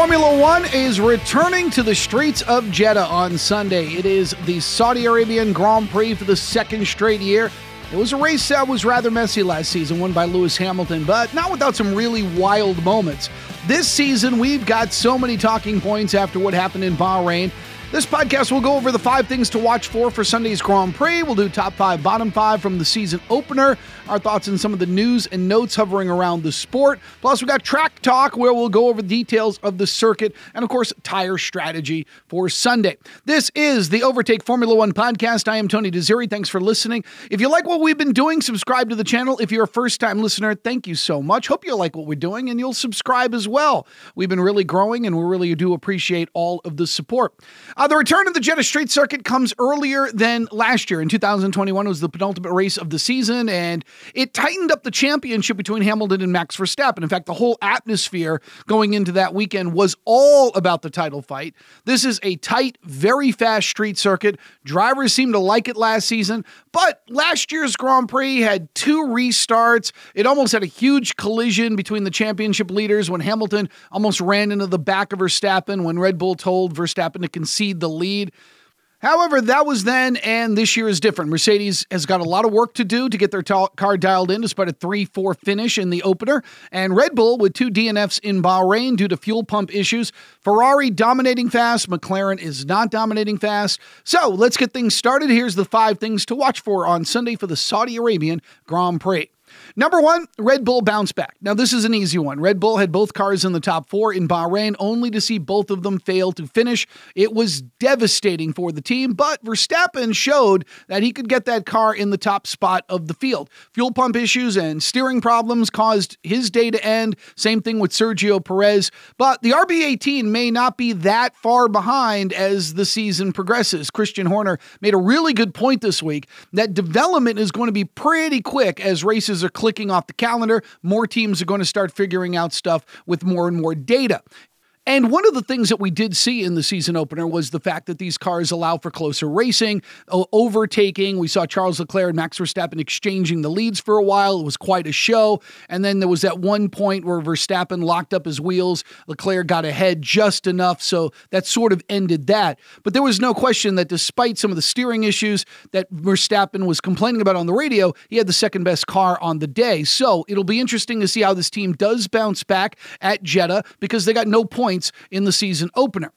Formula One is returning to the streets of Jeddah on Sunday. It is the Saudi Arabian Grand Prix for the second straight year. It was a race that was rather messy last season, won by Lewis Hamilton, but not without some really wild moments. This season, we've got so many talking points after what happened in Bahrain. This podcast will go over the five things to watch for for Sunday's Grand Prix. We'll do top five, bottom five from the season opener, our thoughts on some of the news and notes hovering around the sport. Plus, we got track talk where we'll go over the details of the circuit and, of course, tire strategy for Sunday. This is the Overtake Formula One podcast. I am Tony Desiri. Thanks for listening. If you like what we've been doing, subscribe to the channel. If you're a first time listener, thank you so much. Hope you like what we're doing and you'll subscribe as well. We've been really growing and we really do appreciate all of the support. Uh, the return of the Jeddah Street Circuit comes earlier than last year. In 2021, it was the penultimate race of the season, and it tightened up the championship between Hamilton and Max Verstappen. In fact, the whole atmosphere going into that weekend was all about the title fight. This is a tight, very fast street circuit. Drivers seemed to like it last season, but last year's Grand Prix had two restarts. It almost had a huge collision between the championship leaders when Hamilton almost ran into the back of Verstappen when Red Bull told Verstappen to concede the lead. However, that was then, and this year is different. Mercedes has got a lot of work to do to get their ta- car dialed in despite a 3 4 finish in the opener. And Red Bull with two DNFs in Bahrain due to fuel pump issues. Ferrari dominating fast. McLaren is not dominating fast. So let's get things started. Here's the five things to watch for on Sunday for the Saudi Arabian Grand Prix. Number one, Red Bull bounce back. Now, this is an easy one. Red Bull had both cars in the top four in Bahrain, only to see both of them fail to finish. It was devastating for the team, but Verstappen showed that he could get that car in the top spot of the field. Fuel pump issues and steering problems caused his day to end. Same thing with Sergio Perez. But the RB18 may not be that far behind as the season progresses. Christian Horner made a really good point this week that development is going to be pretty quick as races are clicking off the calendar. More teams are going to start figuring out stuff with more and more data. And one of the things that we did see in the season opener was the fact that these cars allow for closer racing, overtaking. We saw Charles Leclerc and Max Verstappen exchanging the leads for a while. It was quite a show. And then there was that one point where Verstappen locked up his wheels. Leclerc got ahead just enough. So that sort of ended that. But there was no question that despite some of the steering issues that Verstappen was complaining about on the radio, he had the second best car on the day. So it'll be interesting to see how this team does bounce back at Jeddah because they got no points points in the season opener.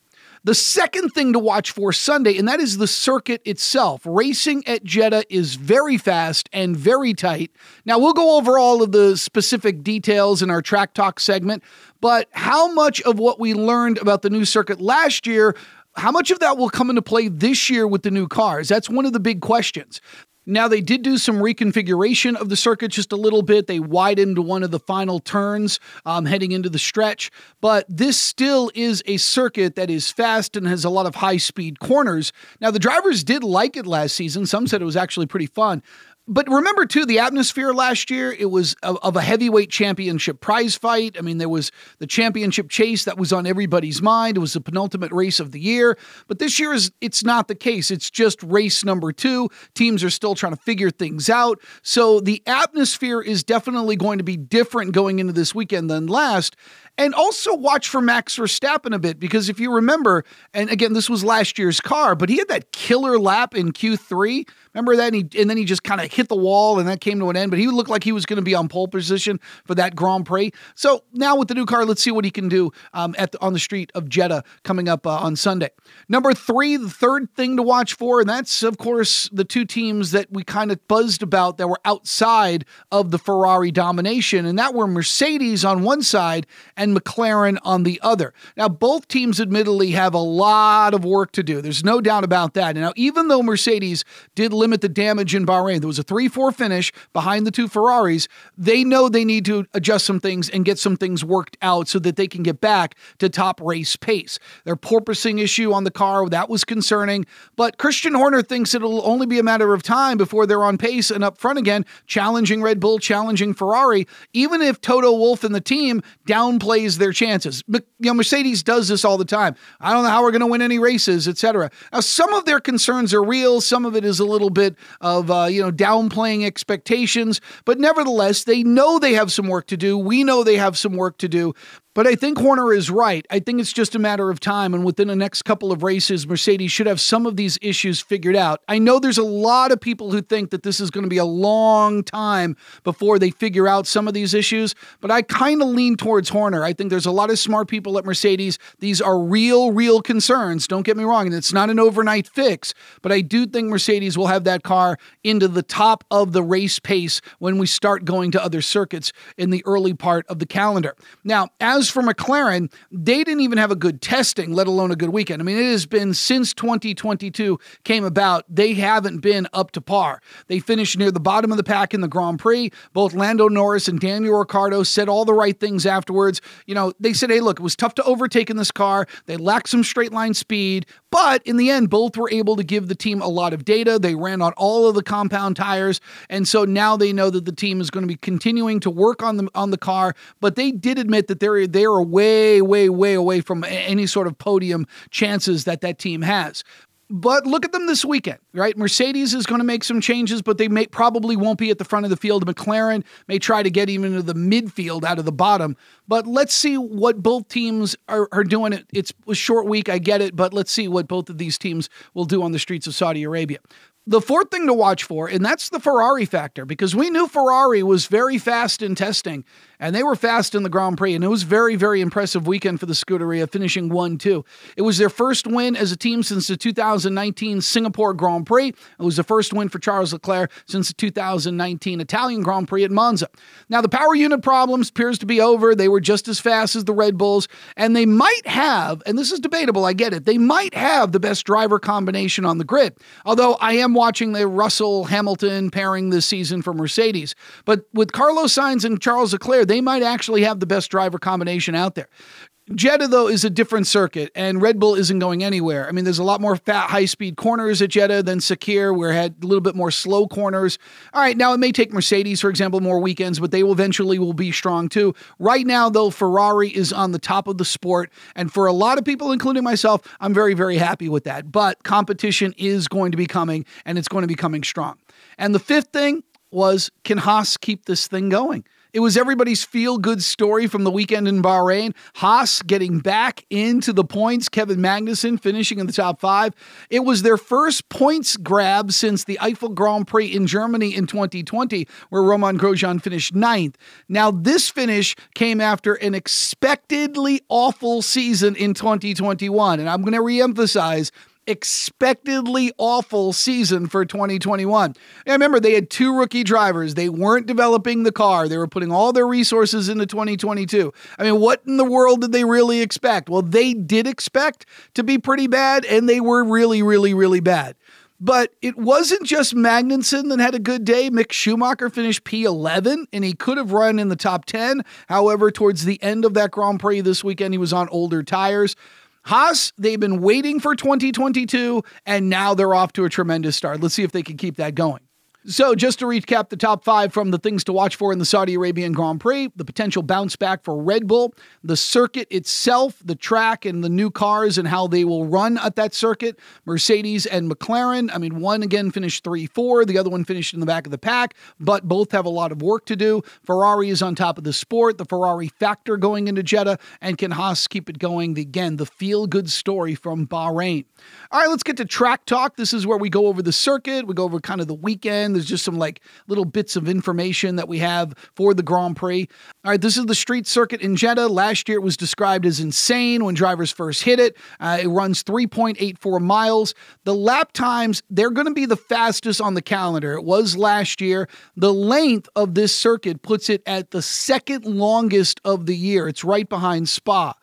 The second thing to watch for Sunday, and that is the circuit itself. Racing at Jeddah is very fast and very tight. Now, we'll go over all of the specific details in our track talk segment, but how much of what we learned about the new circuit last year how much of that will come into play this year with the new cars? That's one of the big questions. Now, they did do some reconfiguration of the circuit just a little bit. They widened one of the final turns um, heading into the stretch, but this still is a circuit that is fast and has a lot of high speed corners. Now, the drivers did like it last season. Some said it was actually pretty fun. But remember, too, the atmosphere last year, it was of, of, a heavyweight championship prize fight. I mean, there was the championship chase that was on everybody's mind. It was the penultimate race of the year. But this year, is it's not the case. It's just race number two. Teams are still trying to figure things out. So the atmosphere is definitely going to be different going into this weekend than last. And also watch for Max Verstappen a bit because if you remember, and again, this was last year's car, but he had that killer lap in Q3 Remember that? And, he, and then he just kind of hit the wall and that came to an end. But he looked like he was going to be on pole position for that Grand Prix. So now with the new car, let's see what he can do um, at the, on the street of Jeddah coming up uh, on Sunday. Number three, the third thing to watch for, and that's, of course, the two teams that we kind of buzzed about that were outside of the Ferrari domination, and that were Mercedes on one side and McLaren on the other. Now, both teams admittedly have a lot of work to do. There's no doubt about that. Now, even though Mercedes did limit the damage in Bahrain. There was a 3 4 finish behind the two Ferraris. They know they need to adjust some things and get some things worked out so that they can get back to top race pace. Their porpoising issue on the car, that was concerning. But Christian Horner thinks it'll only be a matter of time before they're on pace and up front again, challenging Red Bull, challenging Ferrari, even if Toto Wolff and the team downplays their chances. But, you know, Mercedes does this all the time. I don't know how we're going to win any races, etc. Now, some of their concerns are real, some of it is a little bit of uh, you know downplaying expectations, but nevertheless, they know they have some work to do. We know they have some work to do. But I think Horner is right. I think it's just a matter of time. And within the next couple of races, Mercedes should have some of these issues figured out. I know there's a lot of people who think that this is going to be a long time before they figure out some of these issues, but I kind of lean towards Horner. I think there's a lot of smart people at Mercedes. These are real, real concerns. Don't get me wrong. And it's not an overnight fix, but I do think Mercedes will have that car into the top of the race pace when we start going to other circuits in the early part of the calendar. Now, as for McLaren, they didn't even have a good testing, let alone a good weekend. I mean, it has been since 2022 came about, they haven't been up to par. They finished near the bottom of the pack in the Grand Prix. Both Lando Norris and Daniel Ricciardo said all the right things afterwards. You know, they said, hey, look, it was tough to overtake in this car. They lacked some straight line speed, but in the end, both were able to give the team a lot of data. They ran on all of the compound tires. And so now they know that the team is going to be continuing to work on the on the car, but they did admit that they're they're way, way, way away from any sort of podium chances that that team has. But look at them this weekend, right? Mercedes is going to make some changes, but they may probably won't be at the front of the field. McLaren may try to get even into the midfield out of the bottom. But let's see what both teams are, are doing. It's a short week, I get it, but let's see what both of these teams will do on the streets of Saudi Arabia. The fourth thing to watch for, and that's the Ferrari factor, because we knew Ferrari was very fast in testing and they were fast in the Grand Prix. And it was very, very impressive weekend for the Scuderia, finishing 1 2. It was their first win as a team since the 2019 Singapore Grand Prix. It was the first win for Charles Leclerc since the 2019 Italian Grand Prix at Monza. Now, the power unit problems appears to be over. They were just as fast as the Red Bulls, and they might have, and this is debatable, I get it, they might have the best driver combination on the grid. Although I am watching the Russell Hamilton pairing this season for Mercedes. But with Carlos Sainz and Charles Leclerc, they might actually have the best driver combination out there. Jeddah, though, is a different circuit, and Red Bull isn't going anywhere. I mean, there's a lot more fat, high speed corners at Jeddah than Sakhir, where it had a little bit more slow corners. All right, now it may take Mercedes, for example, more weekends, but they will eventually will be strong too. Right now, though, Ferrari is on the top of the sport, and for a lot of people, including myself, I'm very, very happy with that. But competition is going to be coming, and it's going to be coming strong. And the fifth thing was, can Haas keep this thing going? It was everybody's feel good story from the weekend in Bahrain. Haas getting back into the points, Kevin Magnussen finishing in the top five. It was their first points grab since the Eifel Grand Prix in Germany in 2020, where Romain Grosjean finished ninth. Now, this finish came after an expectedly awful season in 2021. And I'm going to reemphasize expectedly awful season for 2021. I remember they had two rookie drivers. They weren't developing the car. They were putting all their resources into 2022. I mean, what in the world did they really expect? Well, they did expect to be pretty bad, and they were really, really, really bad. But it wasn't just Magnussen that had a good day. Mick Schumacher finished P11 and he could have run in the top 10. However, towards the end of that Grand Prix this weekend, he was on older tires. Haas, they've been waiting for 2022, and now they're off to a tremendous start. Let's see if they can keep that going. So, just to recap the top five from the things to watch for in the Saudi Arabian Grand Prix, the potential bounce back for Red Bull, the circuit itself, the track, and the new cars and how they will run at that circuit. Mercedes and McLaren. I mean, one again finished 3 4, the other one finished in the back of the pack, but both have a lot of work to do. Ferrari is on top of the sport, the Ferrari factor going into Jeddah, and can Haas keep it going? Again, the feel good story from Bahrain. All right, let's get to track talk. This is where we go over the circuit, we go over kind of the weekend there's just some like little bits of information that we have for the Grand Prix. All right, this is the street circuit in Jeddah. Last year it was described as insane when drivers first hit it. Uh, it runs 3.84 miles. The lap times, they're going to be the fastest on the calendar. It was last year. The length of this circuit puts it at the second longest of the year. It's right behind Spa.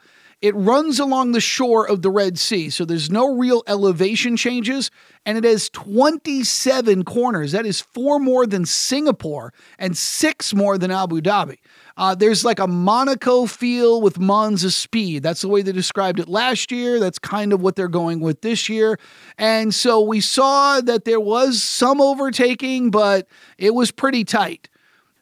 It runs along the shore of the Red Sea, so there's no real elevation changes, and it has 27 corners. That is four more than Singapore and six more than Abu Dhabi. Uh, there's like a Monaco feel with Monza speed. That's the way they described it last year. That's kind of what they're going with this year. And so we saw that there was some overtaking, but it was pretty tight.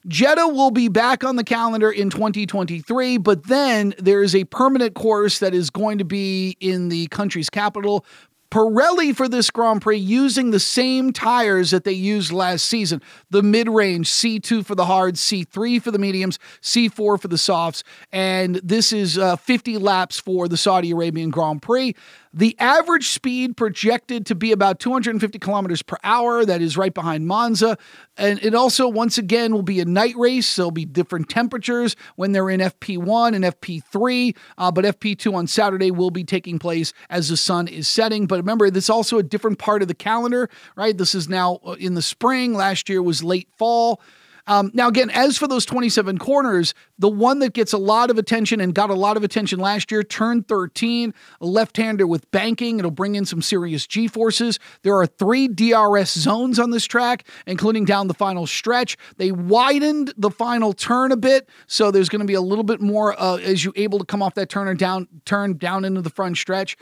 Jeddah will be back on the calendar in 2023, but then there is a permanent course that is going to be in the country's capital, Pirelli for this Grand Prix using the same tires that they used last season the mid range C2 for the hards, C3 for the mediums, C4 for the softs. And this is uh, 50 laps for the Saudi Arabian Grand Prix. The average speed projected to be about 250 kilometers per hour. That is right behind Monza. And it also, once again, will be a night race. There'll be different temperatures when they're in FP1 and FP3. Uh, but FP2 on Saturday will be taking place as the sun is setting. But remember, this is also a different part of the calendar, right? This is now uh, in the spring. Last year was late fall. Um, now, again, as for those 27 corners, the one that gets a lot of attention and got a lot of attention last year, turn 13, a left hander with banking. It'll bring in some serious G forces. There are three DRS zones on this track, including down the final stretch. They widened the final turn a bit, so there's going to be a little bit more uh, as you able to come off that turn or down, turn down into the front stretch.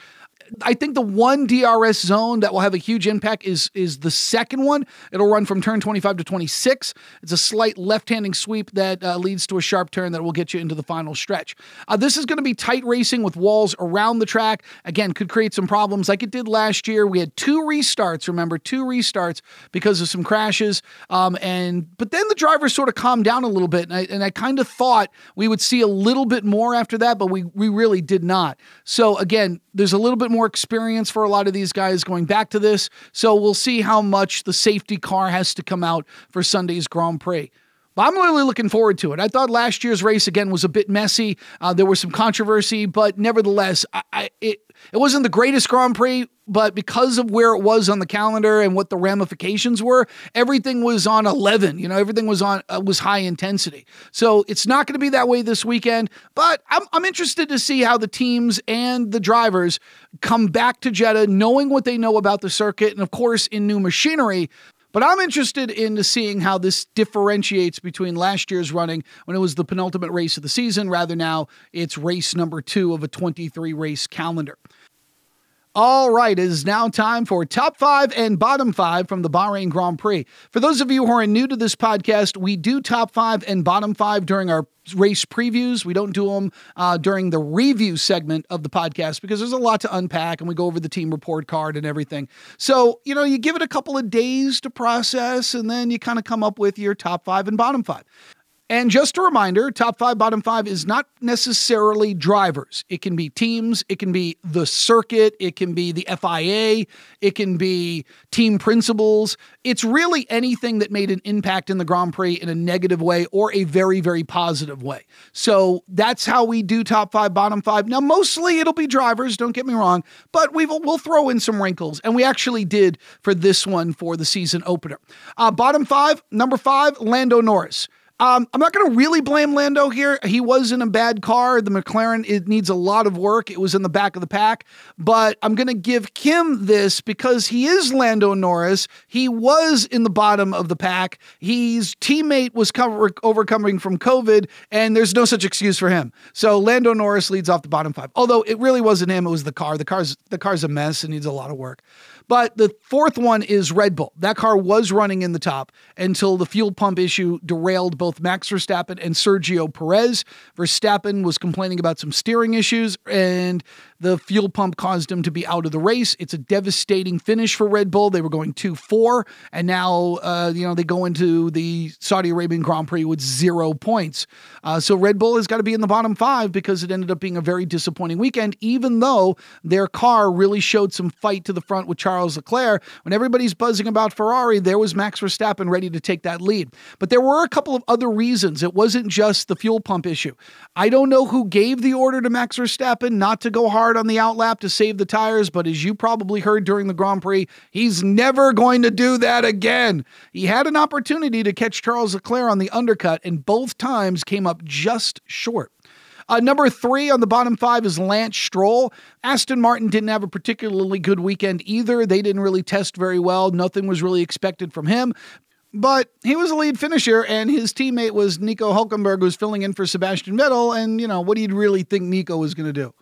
I think the one DRS zone that will have a huge impact is is the second one. It'll run from turn 25 to 26. It's a slight left-handing sweep that uh, leads to a sharp turn that will get you into the final stretch. Uh, this is going to be tight racing with walls around the track. Again, could create some problems like it did last year. We had two restarts. Remember, two restarts because of some crashes. Um, and but then the drivers sort of calmed down a little bit, and I, and I kind of thought we would see a little bit more after that, but we we really did not. So again, there's a little bit more experience for a lot of these guys going back to this. So we'll see how much the safety car has to come out for Sunday's Grand Prix. But I'm really looking forward to it. I thought last year's race again was a bit messy. Uh, there was some controversy, but nevertheless, I, I, it it wasn't the greatest Grand Prix. But because of where it was on the calendar and what the ramifications were, everything was on 11. You know, everything was on uh, was high intensity. So it's not going to be that way this weekend. But I'm I'm interested to see how the teams and the drivers come back to Jeddah, knowing what they know about the circuit, and of course in new machinery. But I'm interested in seeing how this differentiates between last year's running when it was the penultimate race of the season, rather now it's race number two of a 23 race calendar. All right, it is now time for top five and bottom five from the Bahrain Grand Prix. For those of you who are new to this podcast, we do top five and bottom five during our race previews. We don't do them uh, during the review segment of the podcast because there's a lot to unpack and we go over the team report card and everything. So, you know, you give it a couple of days to process and then you kind of come up with your top five and bottom five. And just a reminder top five, bottom five is not necessarily drivers. It can be teams, it can be the circuit, it can be the FIA, it can be team principals. It's really anything that made an impact in the Grand Prix in a negative way or a very, very positive way. So that's how we do top five, bottom five. Now, mostly it'll be drivers, don't get me wrong, but we will we'll throw in some wrinkles. And we actually did for this one for the season opener. Uh, bottom five, number five, Lando Norris. Um, I'm not going to really blame Lando here. He was in a bad car. The McLaren it needs a lot of work. It was in the back of the pack, but I'm going to give Kim this because he is Lando Norris. He was in the bottom of the pack. His teammate was cover- overcoming from COVID, and there's no such excuse for him. So Lando Norris leads off the bottom five. Although it really wasn't him; it was the car. The car's the car's a mess and needs a lot of work. But the fourth one is Red Bull. That car was running in the top until the fuel pump issue derailed both Max Verstappen and Sergio Perez. Verstappen was complaining about some steering issues, and the fuel pump caused him to be out of the race. It's a devastating finish for Red Bull. They were going 2 4, and now, uh, you know, they go into the Saudi Arabian Grand Prix with zero points. Uh, so Red Bull has got to be in the bottom five because it ended up being a very disappointing weekend, even though their car really showed some fight to the front with Charles Leclerc. When everybody's buzzing about Ferrari, there was Max Verstappen ready to take that lead. But there were a couple of other reasons. It wasn't just the fuel pump issue. I don't know who gave the order to Max Verstappen not to go hard hard on the outlap to save the tires, but as you probably heard during the Grand Prix, he's never going to do that again. He had an opportunity to catch Charles Leclerc on the undercut, and both times came up just short. Uh, number three on the bottom five is Lance Stroll. Aston Martin didn't have a particularly good weekend either. They didn't really test very well. Nothing was really expected from him. But he was a lead finisher, and his teammate was Nico Hulkenberg, who was filling in for Sebastian Vettel. And, you know, what do you really think Nico was going to do?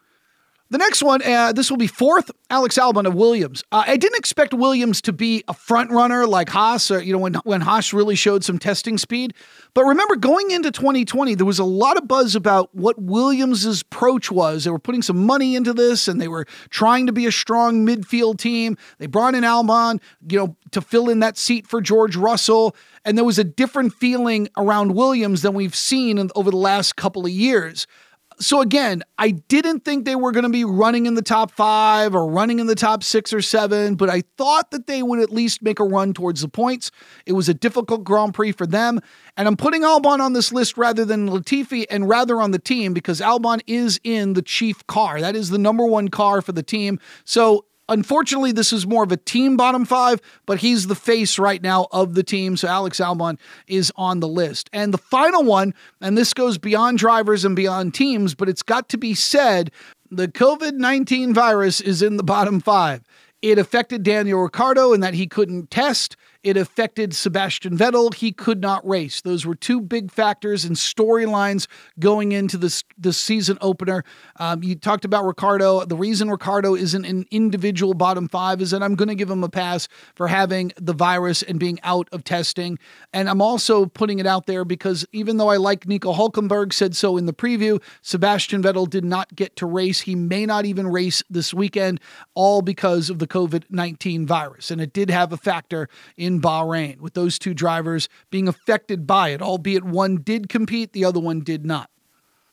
The next one, uh, this will be fourth, Alex Albon of Williams. Uh, I didn't expect Williams to be a front runner like Haas, or, you know, when, when Haas really showed some testing speed. But remember, going into 2020, there was a lot of buzz about what Williams' approach was. They were putting some money into this and they were trying to be a strong midfield team. They brought in Albon, you know, to fill in that seat for George Russell. And there was a different feeling around Williams than we've seen in, over the last couple of years so again, I didn't think they were going to be running in the top five or running in the top six or seven, but I thought that they would at least make a run towards the points. It was a difficult Grand Prix for them. And I'm putting Albon on this list rather than Latifi and rather on the team because Albon is in the chief car. That is the number one car for the team. So Unfortunately, this is more of a team bottom five, but he's the face right now of the team. So Alex Albon is on the list. And the final one, and this goes beyond drivers and beyond teams, but it's got to be said the COVID 19 virus is in the bottom five. It affected Daniel Ricciardo in that he couldn't test. It affected Sebastian Vettel. He could not race. Those were two big factors and storylines going into this, this season opener. Um, you talked about Ricciardo. The reason Ricciardo isn't an individual bottom five is that I'm going to give him a pass for having the virus and being out of testing. And I'm also putting it out there because even though I like Nico Hulkenberg said so in the preview, Sebastian Vettel did not get to race. He may not even race this weekend, all because of the COVID 19 virus. And it did have a factor in in Bahrain, with those two drivers being affected by it, albeit one did compete, the other one did not.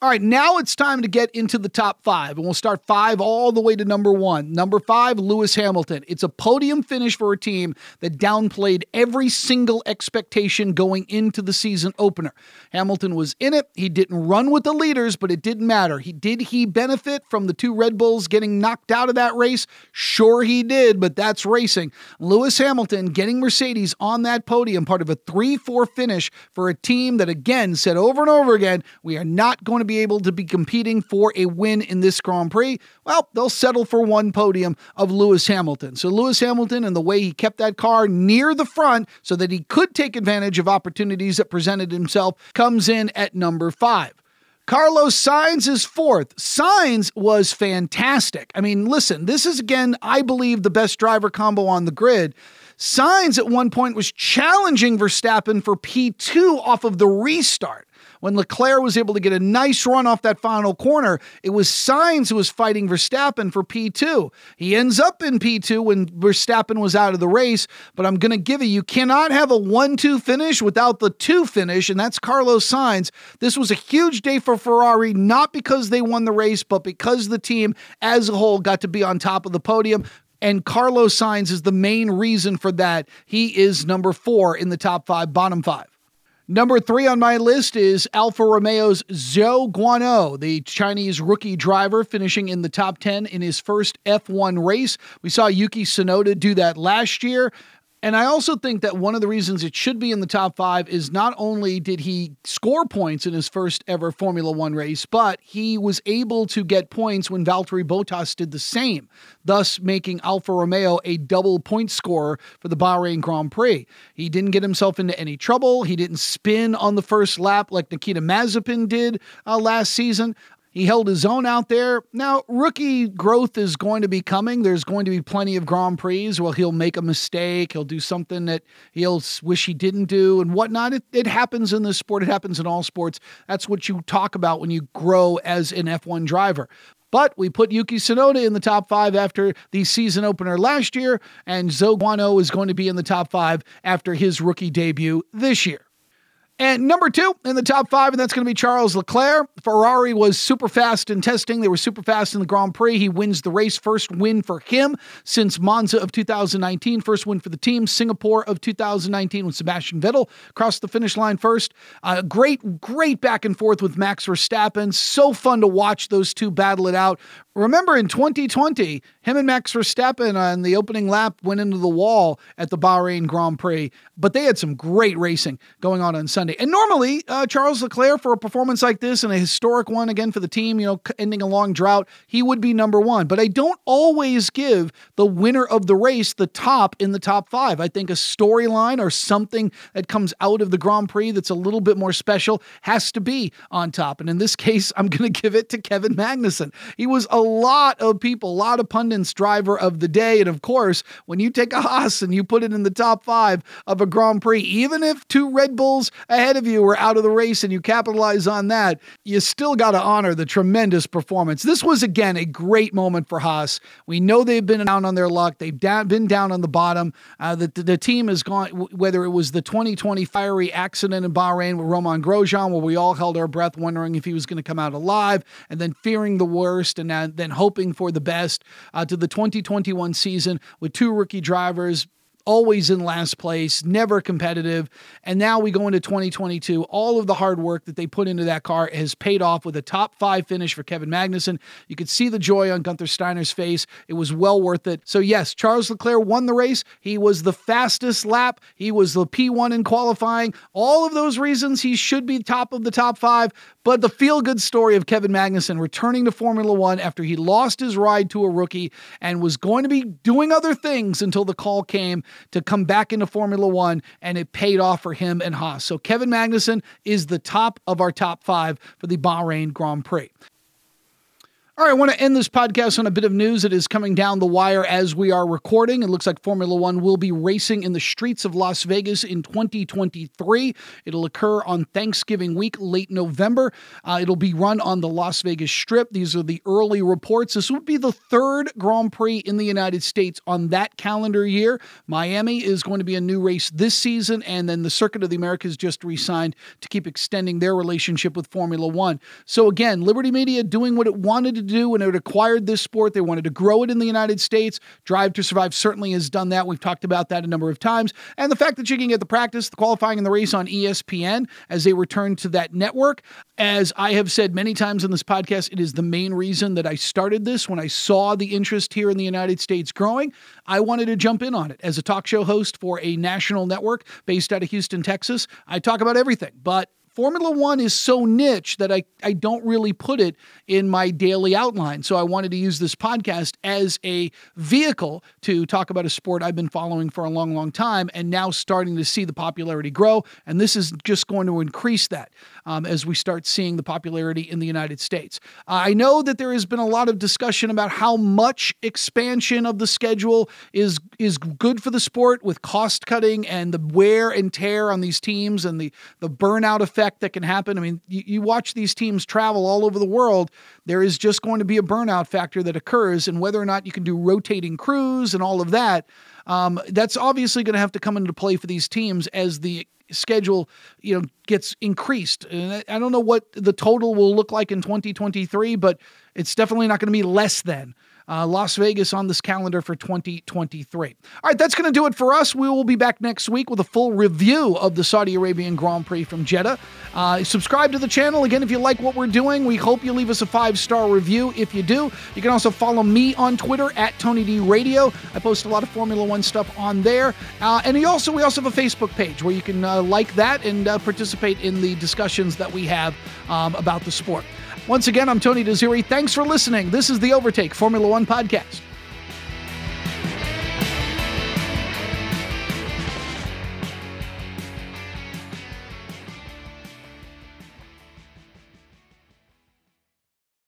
All right, now it's time to get into the top five, and we'll start five all the way to number one. Number five, Lewis Hamilton. It's a podium finish for a team that downplayed every single expectation going into the season opener. Hamilton was in it. He didn't run with the leaders, but it didn't matter. He did he benefit from the two Red Bulls getting knocked out of that race? Sure, he did, but that's racing. Lewis Hamilton getting Mercedes on that podium, part of a 3 4 finish for a team that, again, said over and over again, we are not going to be be able to be competing for a win in this Grand Prix? Well, they'll settle for one podium of Lewis Hamilton. So, Lewis Hamilton and the way he kept that car near the front so that he could take advantage of opportunities that presented himself comes in at number five. Carlos Sainz is fourth. Sainz was fantastic. I mean, listen, this is again, I believe, the best driver combo on the grid. Sainz at one point was challenging Verstappen for P2 off of the restart when Leclerc was able to get a nice run off that final corner, it was Sainz who was fighting Verstappen for P2. He ends up in P2 when Verstappen was out of the race, but I'm going to give it you cannot have a 1 2 finish without the 2 finish, and that's Carlos Sainz. This was a huge day for Ferrari, not because they won the race, but because the team as a whole got to be on top of the podium. And Carlos Sainz is the main reason for that. He is number four in the top five, bottom five. Number three on my list is Alfa Romeo's Zhou Guanyu, the Chinese rookie driver, finishing in the top 10 in his first F1 race. We saw Yuki Tsunoda do that last year. And I also think that one of the reasons it should be in the top five is not only did he score points in his first ever Formula One race, but he was able to get points when Valtteri Bottas did the same, thus making Alfa Romeo a double point scorer for the Bahrain Grand Prix. He didn't get himself into any trouble. He didn't spin on the first lap like Nikita Mazepin did uh, last season. He held his own out there. Now, rookie growth is going to be coming. There's going to be plenty of Grand Prix where he'll make a mistake. He'll do something that he'll wish he didn't do and whatnot. It, it happens in this sport. It happens in all sports. That's what you talk about when you grow as an F1 driver. But we put Yuki Tsunoda in the top five after the season opener last year, and Zhou Guanyu is going to be in the top five after his rookie debut this year. And number two in the top five, and that's going to be Charles Leclerc. Ferrari was super fast in testing. They were super fast in the Grand Prix. He wins the race. First win for him since Monza of 2019. First win for the team. Singapore of 2019 when Sebastian Vettel crossed the finish line first. Uh, great, great back and forth with Max Verstappen. So fun to watch those two battle it out. Remember in 2020, him and Max Verstappen on the opening lap went into the wall at the Bahrain Grand Prix, but they had some great racing going on on Sunday. Sunday. And normally, uh, Charles Leclerc, for a performance like this and a historic one again for the team, you know, ending a long drought, he would be number one. But I don't always give the winner of the race the top in the top five. I think a storyline or something that comes out of the Grand Prix that's a little bit more special has to be on top. And in this case, I'm going to give it to Kevin Magnussen. He was a lot of people, a lot of pundits driver of the day. And of course, when you take a Haas and you put it in the top five of a Grand Prix, even if two Red Bulls ahead of you were out of the race and you capitalize on that, you still got to honor the tremendous performance. This was, again, a great moment for Haas. We know they've been down on their luck. They've been down on the bottom. Uh, the, the, the team has gone, whether it was the 2020 fiery accident in Bahrain with Romain Grosjean, where we all held our breath wondering if he was going to come out alive, and then fearing the worst, and then hoping for the best, uh, to the 2021 season with two rookie drivers always in last place, never competitive. And now we go into 2022. All of the hard work that they put into that car has paid off with a top five finish for Kevin Magnussen. You could see the joy on Guenther Steiner's face. It was well worth it. So, yes, Charles Leclerc won the race. He was the fastest lap, he was the P1 in qualifying. All of those reasons he should be top of the top five. But the feel good story of Kevin Magnussen returning to Formula One after he lost his ride to a rookie and was going to be doing other things until the call came to come back into Formula One, and it paid off for him and Haas. So Kevin Magnussen is the top of our top five for the Bahrain Grand Prix. All right, I want to end this podcast on a bit of news that is coming down the wire as we are recording. It looks like Formula One will be racing in the streets of Las Vegas in 2023. It'll occur on Thanksgiving week, late November. Uh, it'll be run on the Las Vegas Strip. These are the early reports. This would be the third Grand Prix in the United States on that calendar year. Miami is going to be a new race this season, and then the Circuit of the Americas just re signed to keep extending their relationship with Formula One. So, again, Liberty Media doing what it wanted to to do when it acquired this sport. They wanted to grow it in the United States. Drive to Survive certainly has done that. We've talked about that a number of times. And the fact that you can get the practice, the qualifying, and the race on ESPN as they return to that network. As I have said many times in this podcast, it is the main reason that I started this. When I saw the interest here in the United States growing, I wanted to jump in on it. As a talk show host for a national network based out of Houston, Texas, I talk about everything, but Formula One is so niche that I, I don't really put it in my daily outline. So I wanted to use this podcast as a vehicle to talk about a sport I've been following for a long, long time and now starting to see the popularity grow. And this is just going to increase that um, as we start seeing the popularity in the United States. I know that there has been a lot of discussion about how much expansion of the schedule is, is good for the sport with cost cutting and the wear and tear on these teams and the, the burnout effect effect that can happen. I mean, you, you watch these teams travel all over the world, there is just going to be a burnout factor that occurs, and whether or not you can do rotating crews and all of that, um, that's obviously going to have to come into play for these teams as the schedule you know gets increased and i don't know what the total will look like in 2023 but it's definitely not going to be less than uh, Las Vegas on this calendar for 2023. All right, that's going to do it for us. We will be back next week with a full review of the Saudi Arabian Grand Prix from Jeddah. Uh, subscribe to the channel. Again, if you like what we're doing, we hope you leave us a five star review. If you do, you can also follow me on Twitter at Tony D Radio. I post a lot of Formula One stuff on there. Uh, and also, we also have a Facebook page where you can uh, like that and uh, participate in the discussions that we have um, about the sport. Once again, I'm Tony Desiri. Thanks for listening. This is the Overtake Formula One podcast.